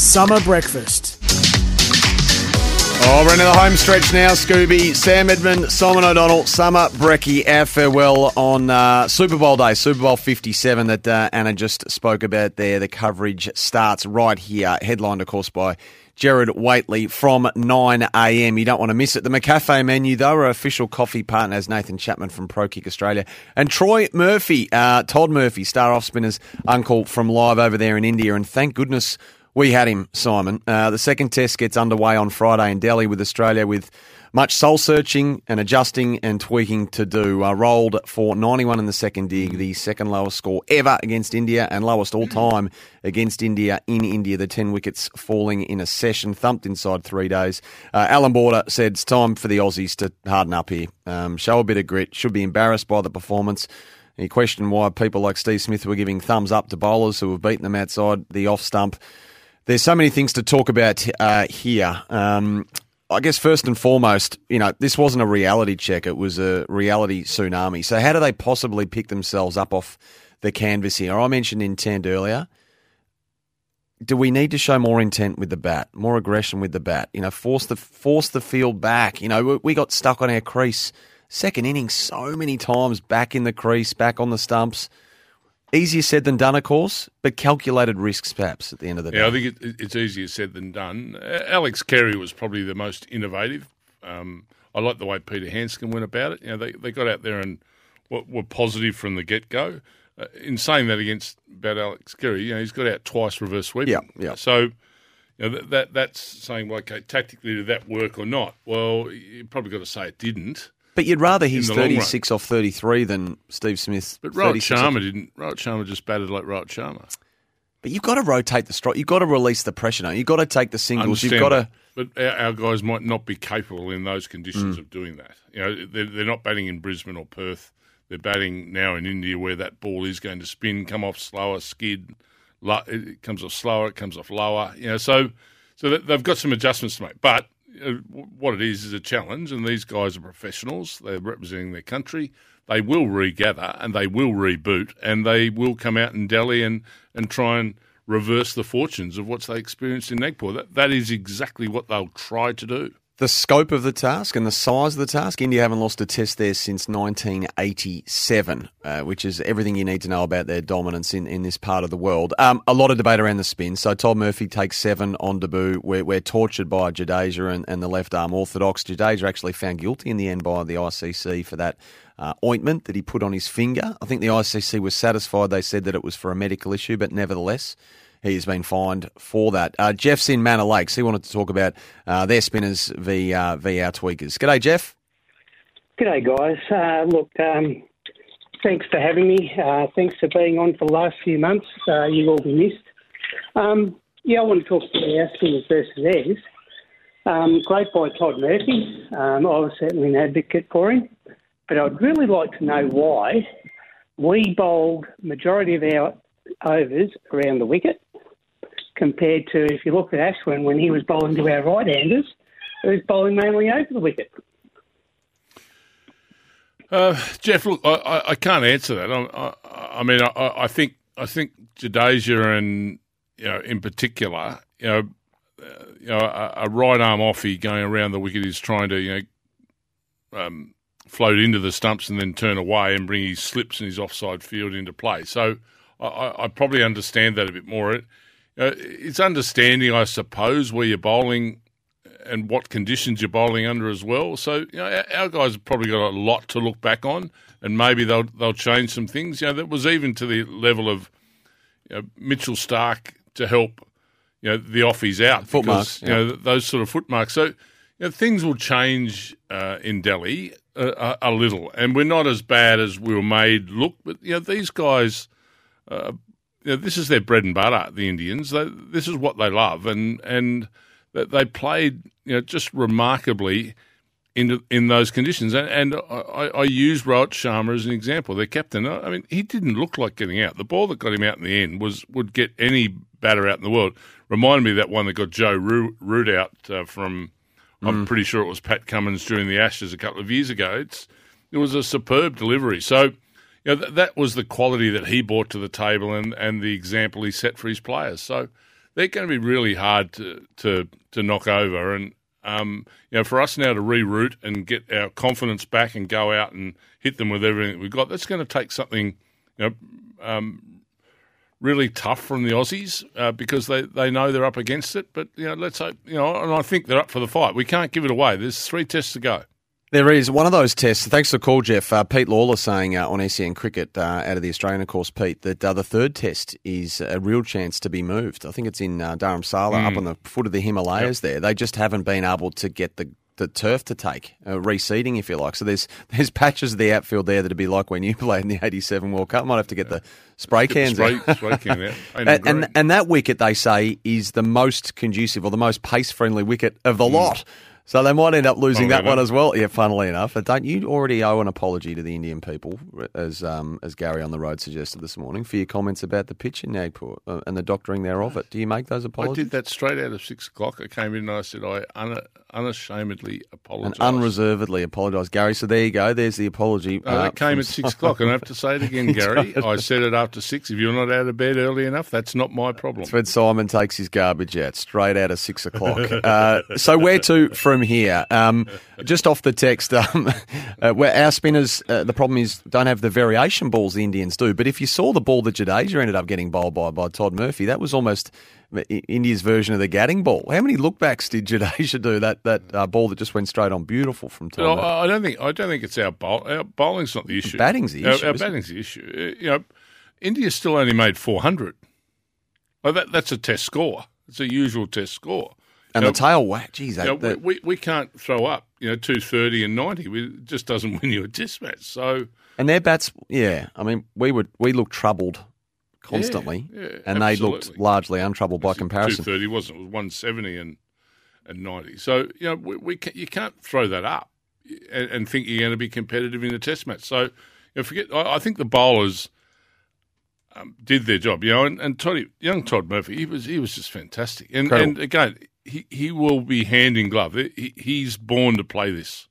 Summer breakfast. Oh, we're into the home stretch now, Scooby. Sam Edmund, Simon O'Donnell, Summer Brecky, our farewell on uh, Super Bowl day, Super Bowl 57 that uh, Anna just spoke about there. The coverage starts right here, headlined, of course, by Jared Whateley from 9am. You don't want to miss it. The McCafe menu, though, are official coffee partner partners Nathan Chapman from Pro Kick Australia and Troy Murphy, uh, Todd Murphy, star off spinner's uncle from live over there in India. And thank goodness we had him, Simon. Uh, the second test gets underway on Friday in Delhi with Australia with much soul searching and adjusting and tweaking to do. Uh, rolled for 91 in the second dig, the second lowest score ever against India and lowest all time against India in India. The 10 wickets falling in a session, thumped inside three days. Uh, Allan Border said it's time for the Aussies to harden up here, um, show a bit of grit, should be embarrassed by the performance. He questioned why people like Steve Smith were giving thumbs up to bowlers who have beaten them outside the off stump. There's so many things to talk about uh, here. Um, I guess first and foremost, you know, this wasn't a reality check; it was a reality tsunami. So, how do they possibly pick themselves up off the canvas here? I mentioned intent earlier. Do we need to show more intent with the bat, more aggression with the bat? You know, force the force the field back. You know, we got stuck on our crease second inning so many times, back in the crease, back on the stumps. Easier said than done, of course, but calculated risks perhaps at the end of the day. Yeah, I think it, it's easier said than done. Alex Carey was probably the most innovative. Um, I like the way Peter Handscomb went about it. You know, they, they got out there and were, were positive from the get go. Uh, in saying that against about Alex Carey, you know, he's got out twice reverse sweeping. Yeah, yeah. So you know, that, that that's saying, well, okay, tactically, did that work or not? Well, you probably got to say it didn't. But you'd rather he's 36 off 33 than Steve Smith. But Rohit Sharma off... didn't. Rohit Sharma just batted like Rohit Sharma. But you've got to rotate the strike. You've got to release the pressure. Now. You've got to take the singles. You've got to. But our, our, guys might not be capable in those conditions mm. of doing that. You know, they're, they're not batting in Brisbane or Perth. They're batting now in India, where that ball is going to spin, come off slower, skid. It comes off slower. It comes off lower. You know, so so they've got some adjustments to make. But Uh, what it is is a challenge, and these guys are professionals. They're representing their country. They will regather and they will reboot, and they will come out in Delhi and, and try and reverse the fortunes of what they experienced in Nagpur. That, that is exactly what they'll try to do the scope of the task and the size of the task. India haven't lost a test there since 1987, uh, which is everything you need to know about their dominance in, in this part of the world. Um, a lot of debate around the spin. So Todd Murphy takes seven on debut. We're, we're tortured by Jadeja and, and the left arm orthodox. Jadeja actually found guilty in the end by the ICC for that uh, ointment that he put on his finger. I think the ICC was satisfied. They said that it was for a medical issue, but nevertheless, he has been fined for that. Uh, Jeff's in Manor Lakes. He wanted to talk about uh, their spinners v, uh, v our tweakers. G'day, Jeff. G'day, guys. Uh, look, um, thanks for having me. Uh, thanks for being on for the last few months. Uh, you've all been missed. Um, yeah, I want to talk about our spinners versus theirs. Um, great by Todd Murphy. Um, I was certainly an advocate for him. But I'd really like to know why we bowled majority of our overs around the wicket compared to if you look at Ashwin when he was bowling to our right-handers, he was bowling mainly over the wicket. Uh, Jeff, look, I, I, can't answer that. I, I, mean, I, I, think I think Jadeja and you know in particular, you know, you know, a, a, right arm offie going around the wicket is trying to you know um, float into the stumps and then turn away and bring his slips and his offside field into play. So I, I probably understand that a bit more. Uh, it's understanding, I suppose, where you're bowling and what conditions you're bowling under as well. So you know, our guys have probably got a lot to look back on, and maybe they'll they'll change some things. You know, that was even to the level of you know, Mitchell Starc to help you know the offies out foot because yeah. you know those sort of footmarks. So you know, things will change uh, in Delhi a, a, little, and we're not as bad as we were made look. But you know, these guys. Uh, you know, this is their bread and butter. The Indians, they, this is what they love, and and they played you know just remarkably in in those conditions. And, and I, I use Rohit Sharma as an example. Their captain. I mean, he didn't look like getting out. The ball that got him out in the end was would get any batter out in the world. Reminded me of that one that got Joe Root out uh, from. I'm mm. pretty sure it was Pat Cummins during the Ashes a couple of years ago. It's it was a superb delivery. So, you know, th- that was the quality that he brought to the table and, and the example he set for his players. So they're going to be really hard to to, to knock over. And um, you know, for us now to reroute and get our confidence back and go out and hit them with everything we've got, that's going to take something, you know, um, really tough from the Aussies uh, because they, they know they're up against it. But you know, let's hope you know, and I think they're up for the fight. We can't give it away. There's three tests to go. There is one of those tests. Thanks for the call, Jeff. Uh, Pete Lalor saying uh, on SEN Cricket uh, out of the Australian, of course, Pete, that uh, the third test is a real chance to be moved. I think it's in uh, Dharamsala, mm. up on the foot of the Himalayas. Yep. There, they just haven't been able to get the the turf to take, uh, reseeding, if you like. So there's there's patches of the outfield there that'd be like when you played in the '87 World Cup. Might have to get the spray cans the spray, spray can out. and, and, and that wicket they say is the most conducive or the most pace friendly wicket of the mm. lot. So they might end up losing that one as well. Yeah, funnily enough. But don't you already owe an apology to the Indian people, as um, as Gary on the road suggested this morning, for your comments about the pitch in Nagpur uh, and the doctoring thereof it? Do you make those apologies? I did that straight out of six o'clock. I came in and I said I un- unashamedly apologise. And unreservedly apologise, Gary. So there you go. There's the apology. Uh, that came at six o'clock, and I have to say it again, Gary. I said it after six. If you're not out of bed early enough, that's not my problem. Fred Simon takes his garbage out straight out of six o'clock. Uh, so where to from here? Um, just off the text, um, uh, where our spinners, uh, the problem is don't have the variation balls the Indians do. But if you saw the ball that Jadeja ended up getting bowled by by Todd Murphy, that was almost India's version of the Gatting ball. How many lookbacks did Jadeja do? That that uh, ball that just went straight on, beautiful from Todd. No, I don't think I don't think it's our bowl. Our bowling's not the issue. Batting's the issue. Our, our batting's the issue. Uh, you know, India still only made four hundred. Well, that, that's a test score. It's a usual test score. And the tail whack, geez, you know, that, we, we can't throw up, you know, two thirty and ninety. It just doesn't win you a test match. So and their bats, yeah. I mean, we would we looked troubled constantly, yeah, yeah, and absolutely. they looked largely untroubled by comparison. Two thirty wasn't it was one seventy and and ninety. So you know, we, we can, you can't throw that up and, and, think you're going to be competitive in a test match. So you know, forget. I, I think the bowlers um, did their job, you know, and, and Toddy, young Todd Murphy, he was he was just fantastic. And, and again, he, he will be hand in glove. He, he's born to play this.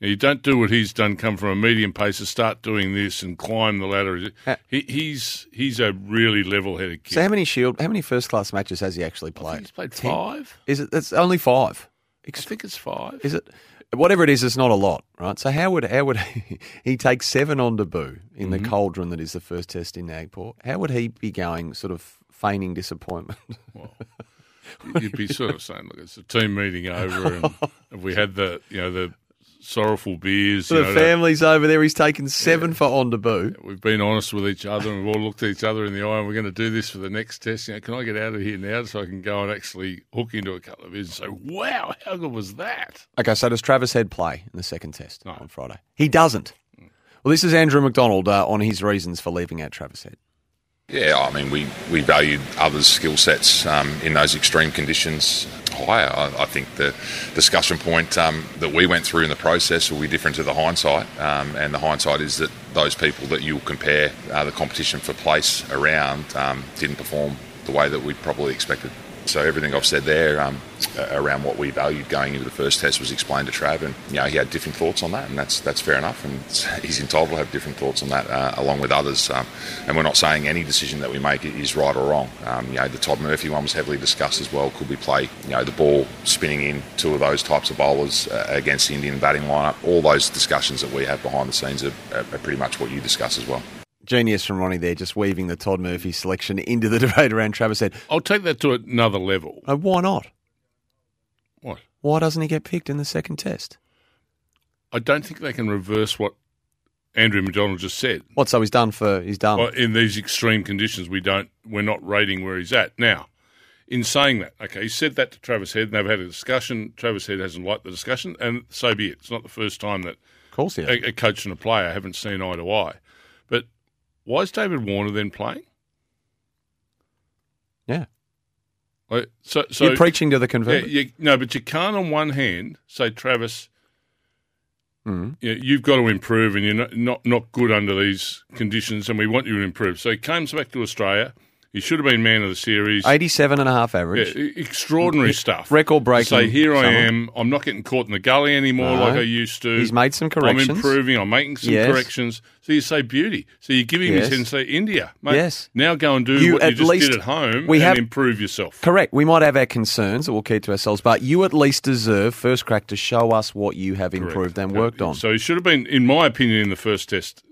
You don't do what he's done. Come from a medium pace and start doing this and climb the ladder. He, he's he's a really level headed kid. So how many shield? How many first class matches has he actually played? he's played five. Is it? It's only five. I think it's five. Is it? Whatever it is, it's not a lot, right? So how would how would he, he take seven on debut in mm-hmm. the cauldron that is the first test in Nagpur? How would he be going, sort of feigning disappointment? Well, you'd be sort of saying, look, it's a team meeting over, and if we had the, you know, the sorrowful beers. the know, family's over there. He's taken seven yeah. for on debut. We've been honest with each other, and we've all looked at each other in the eye, and we're going to do this for the next test. You know, can I get out of here now so I can go and actually hook into a couple of beers and say, "Wow, how good was that?" Okay, so does Travis Head play in the second test no. on Friday? He doesn't. Well, this is Andrew McDonald uh, on his reasons for leaving out Travis Head. Yeah, I mean, we, we valued others' skill sets um, in those extreme conditions higher. I, I think the discussion point um, that we went through in the process will be different to the hindsight, um, and the hindsight is that those people that you'll compare uh, the competition for place around um, didn't perform the way that we probably expected. So everything I've said there um, around what we valued going into the first test was explained to Trav, and you know he had different thoughts on that, and that's that's fair enough, and he's entitled to have different thoughts on that uh, along with others. Um, and we're not saying any decision that we make is right or wrong. Um, you know the Todd Murphy one was heavily discussed as well. Could we play you know the ball spinning in two of those types of bowlers uh, against the Indian batting lineup? All those discussions that we have behind the scenes are, are pretty much what you discuss as well. Genius from Ronnie there, just weaving the Todd Murphy selection into the debate around Travis Head. I'll take that to another level. Uh, why not? What? Why doesn't he get picked in the second test? I don't think they can reverse what Andrew McDonald just said. What? So he's done for he's done. Well, in these extreme conditions, we don't we're not rating where he's at now. In saying that, okay, he said that to Travis Head, and they've had a discussion. Travis Head hasn't liked the discussion, and so be it. It's not the first time that of course a, a coach and a player haven't seen eye to eye. Why is David Warner then playing? Yeah. So, so You're preaching to the Yeah, converted. you, no, but you can't on one hand say, Travis, Mm. you know, you've got to improve and you're not, not, not good under these conditions and we want you to improve. So he comes back to Australia. He should have been man of the series. 87 and a half average. e- extraordinary stuff. Record breaking Say, here I am. I'm not getting caught in the gully anymore No. like I used to. He's made some corrections. I'm improving. I'm making some Yes. corrections. So you say beauty. So you give him Yes. his head and say, India, mate, Yes. now go and do You what at you just least- did at home we and have- improve yourself. Correct. We might have our concerns that we'll keep to ourselves, but you at least deserve first crack to show us what you have improved and worked on. So he should have been, in my opinion, in the first test.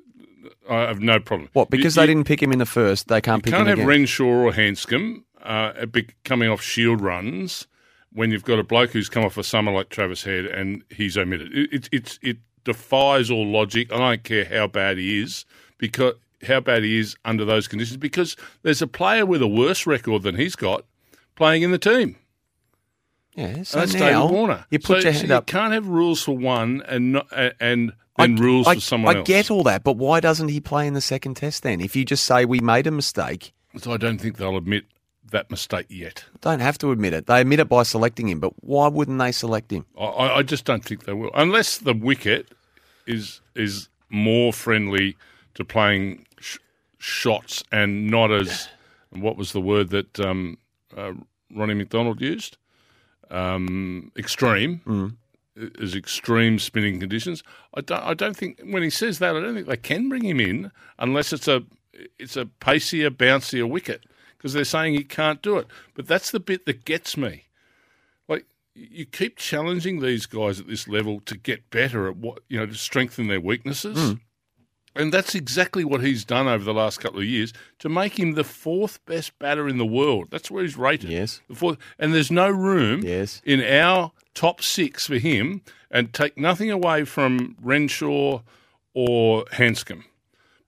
I have no problem. What? Because You- they you- didn't pick him in the first, they can't pick can't him Can't have again. Renshaw or Handscomb uh, coming off shield runs when you've got a bloke who's come off a summer like Travis Head and he's omitted. It, it, it's it defies all logic. I don't care how bad he is because how bad he is under those conditions because there's a player with a worse record than he's got playing in the team. yeah, so That's now David Warner. you put so, your so hand you can't have rules for one and not, and then rules I, for someone I else. get all that, but why doesn't he play in the second test then? If you just say we made a mistake, So I don't think they'll admit that mistake yet. don't have to admit it. They admit it by selecting him, but why wouldn't they select him? I- I, I just don't think they will, unless the wicket is is more friendly to playing sh- shots and not as what was the word that um, uh, Ronnie McDonald used? Um, extreme. Uh, Is extreme spinning conditions. I don't. I don't think when he says that, I don't think they can bring him in unless it's a it's a pacier, bouncier wicket because they're saying he can't do it. But that's the bit that gets me like you keep challenging these guys at this level to get better at what you know to strengthen their weaknesses hmm. And that's exactly what he's done over the last couple of years to make him the fourth best batter in the world that's where he's rated Yes. the fourth, and there's no room Yes. in our top six for him and take nothing away from Renshaw or Handscomb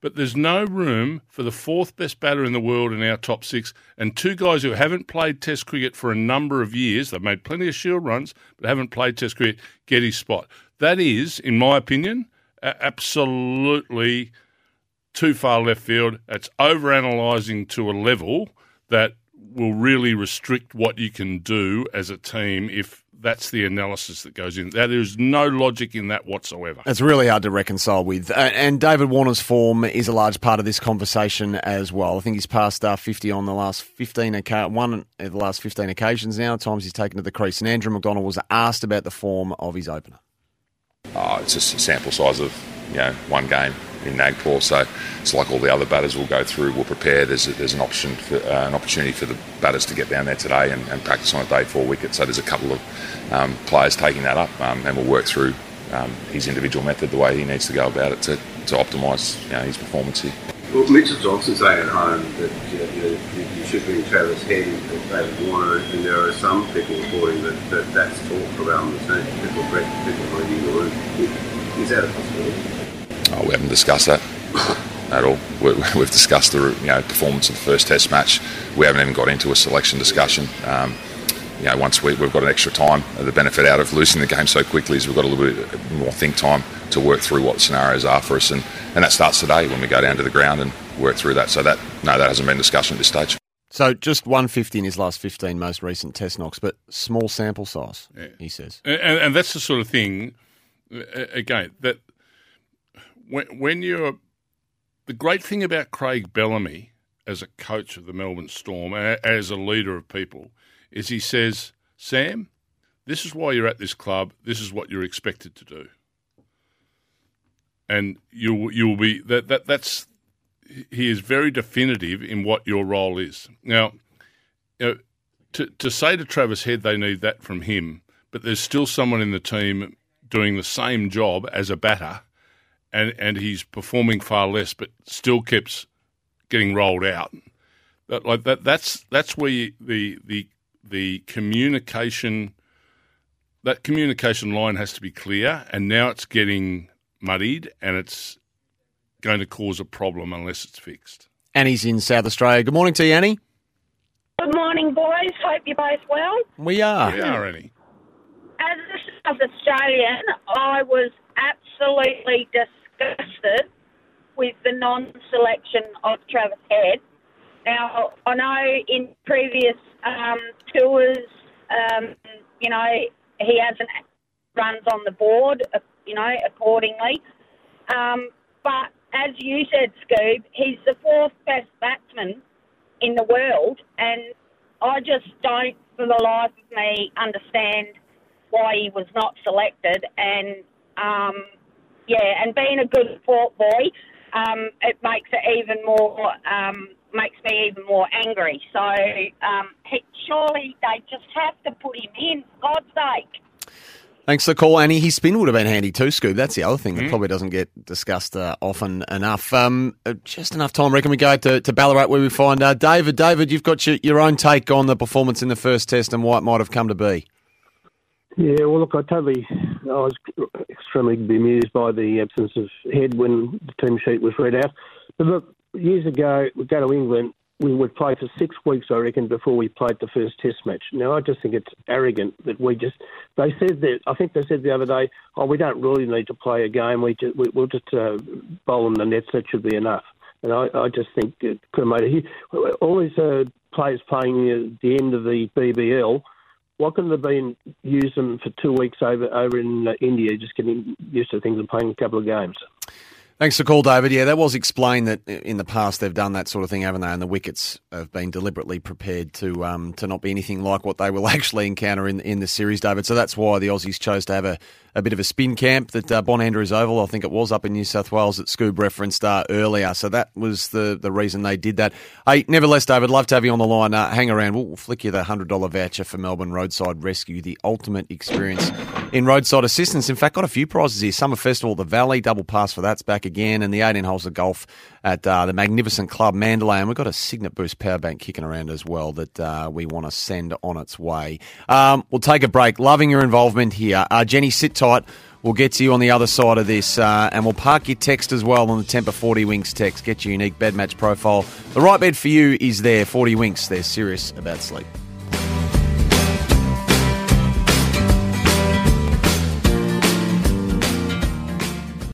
but there's no room for the fourth best batter in the world in our top six, and two guys who haven't played Test cricket for a number of years. They've made plenty of Shield runs, but haven't played Test cricket. Get his spot. That is, in my opinion, absolutely too far left field. It's over analysing to a level that will really restrict what you can do as a team if that's the analysis that goes in. There is no logic in that whatsoever. It's really hard to reconcile with. Uh, and David Warner's form is a large part of this conversation as well. I think he's passed uh, 50 on the last 15 one of the last 15 occasions now. Times he's taken to the crease. And Andrew McDonald was asked about the form of his opener. Oh, it's just a sample size of you know one game in Nagpur, so it's like all the other batters will go through. We'll prepare. There's a, there's an option for uh, an opportunity for the batters to get down there today and, and practice on a day four wicket. So there's a couple of um, players taking that up, um, and we'll work through um, his individual method, the way he needs to go about it to, to optimise you know, his performance here. Well, Mitchell Johnson saying at home that you, know, you, should bring Travis Head and David Warner, and there are some people reporting that, that that's talk around the team. People, people reading the room. Is that a possibility? Oh, we haven't discussed that at all. We, we've discussed the you know performance of the first Test match. We haven't even got into a selection discussion. Um, you know, once we, we've got an extra time, uh, the benefit out of losing the game so quickly is we've got a little bit more think time to work through what the scenarios are for us, and, and that starts today when we go down to the ground and work through that. So that no, that hasn't been discussion at this stage. So just 150 in his last 15 most recent test knocks, but small sample size, he says. and, and that's the sort of thing uh, again that when, when you're the great thing about Craig Bellamy as a coach of the Melbourne Storm as a leader of people is he says Sam this is why you're at this club. This is what you're expected to do. And you'll you'll be that, that that's he is very definitive in what your role is. Now you know, to to say to Travis Head they need that from him, but there's still someone in the team doing the same job as a batter, and and he's performing far less, but still keeps getting rolled out. That like that that's that's where you, the the the communication that communication line has to be clear, and now it's getting muddied, and it's going to cause a problem unless it's fixed. Annie's in South Australia. Good morning to you, Annie. Good morning, boys. Hope you're both well. We are. We are Annie. As a South Australian, I was absolutely disgusted with the non-selection of Travis Head. Now, I know in previous um, tours, um, you know, he hasn't runs on the board, uh, you know, accordingly. Um, but as you said, Scoob, he's the fourth best batsman in the world, and I just don't, for the life of me, understand why he was not selected. And um, yeah, and being a good sport boy, um, it makes it even more um, makes me even more angry. So um, he, surely they just have to put him in, for God's sake. Thanks for the call, Annie. His spin would have been handy too, Scoob. That's the other thing that probably doesn't get discussed uh, often enough. Um, uh, just enough time, I reckon we go to, to Ballarat where we find uh, David. David, you've got your, your own take on the performance in the first test and why it might have come to be. Yeah, well, look, I totally, I was extremely bemused by the absence of head when the team sheet was read out. But look, years ago, we'd go to England, we would play for six weeks, I reckon, before we played the first Test match. Now, I just think it's arrogant that we just. They said that. I think they said the other day, "Oh, we don't really need to play a game. We just, we, we'll just uh, bowl in the nets. That should be enough." And I, I just think it could have made it. All these uh, players playing at the end of the BBL. Why couldn't they been use them for two weeks over over in uh, India, just getting used to things and playing a couple of games? Thanks for the call, David. Yeah, that was explained that in the past they've done that sort of thing, haven't they? And the wickets have been deliberately prepared to um, to not be anything like what they will actually encounter in in the series, David. So that's why the Aussies chose to have a, a bit of a spin camp that uh, Bon Andrews Oval, I think it was up in New South Wales, that Scoob referenced uh, earlier. So that was the, the reason they did that. Hey, nevertheless, David, love to have you on the line. Uh, hang around. We'll flick you the $100 voucher for Melbourne Roadside Rescue, the ultimate experience in roadside assistance. In fact, got a few prizes here. Summer Festival, the Valley, double pass for that's back and the 18 holes of golf at uh, the magnificent club Mandalay. And we've got a Cygnett Boost power bank kicking around as well that uh, we want to send on its way. Um, we'll take a break. Loving your involvement here. Uh, Jenny, sit tight. We'll get to you on the other side of this, uh, and we'll park your text as well on the Tempur 40 Winks text. Get your unique bed match profile. The right bed for you is there, 40 Winks. They're serious about sleep.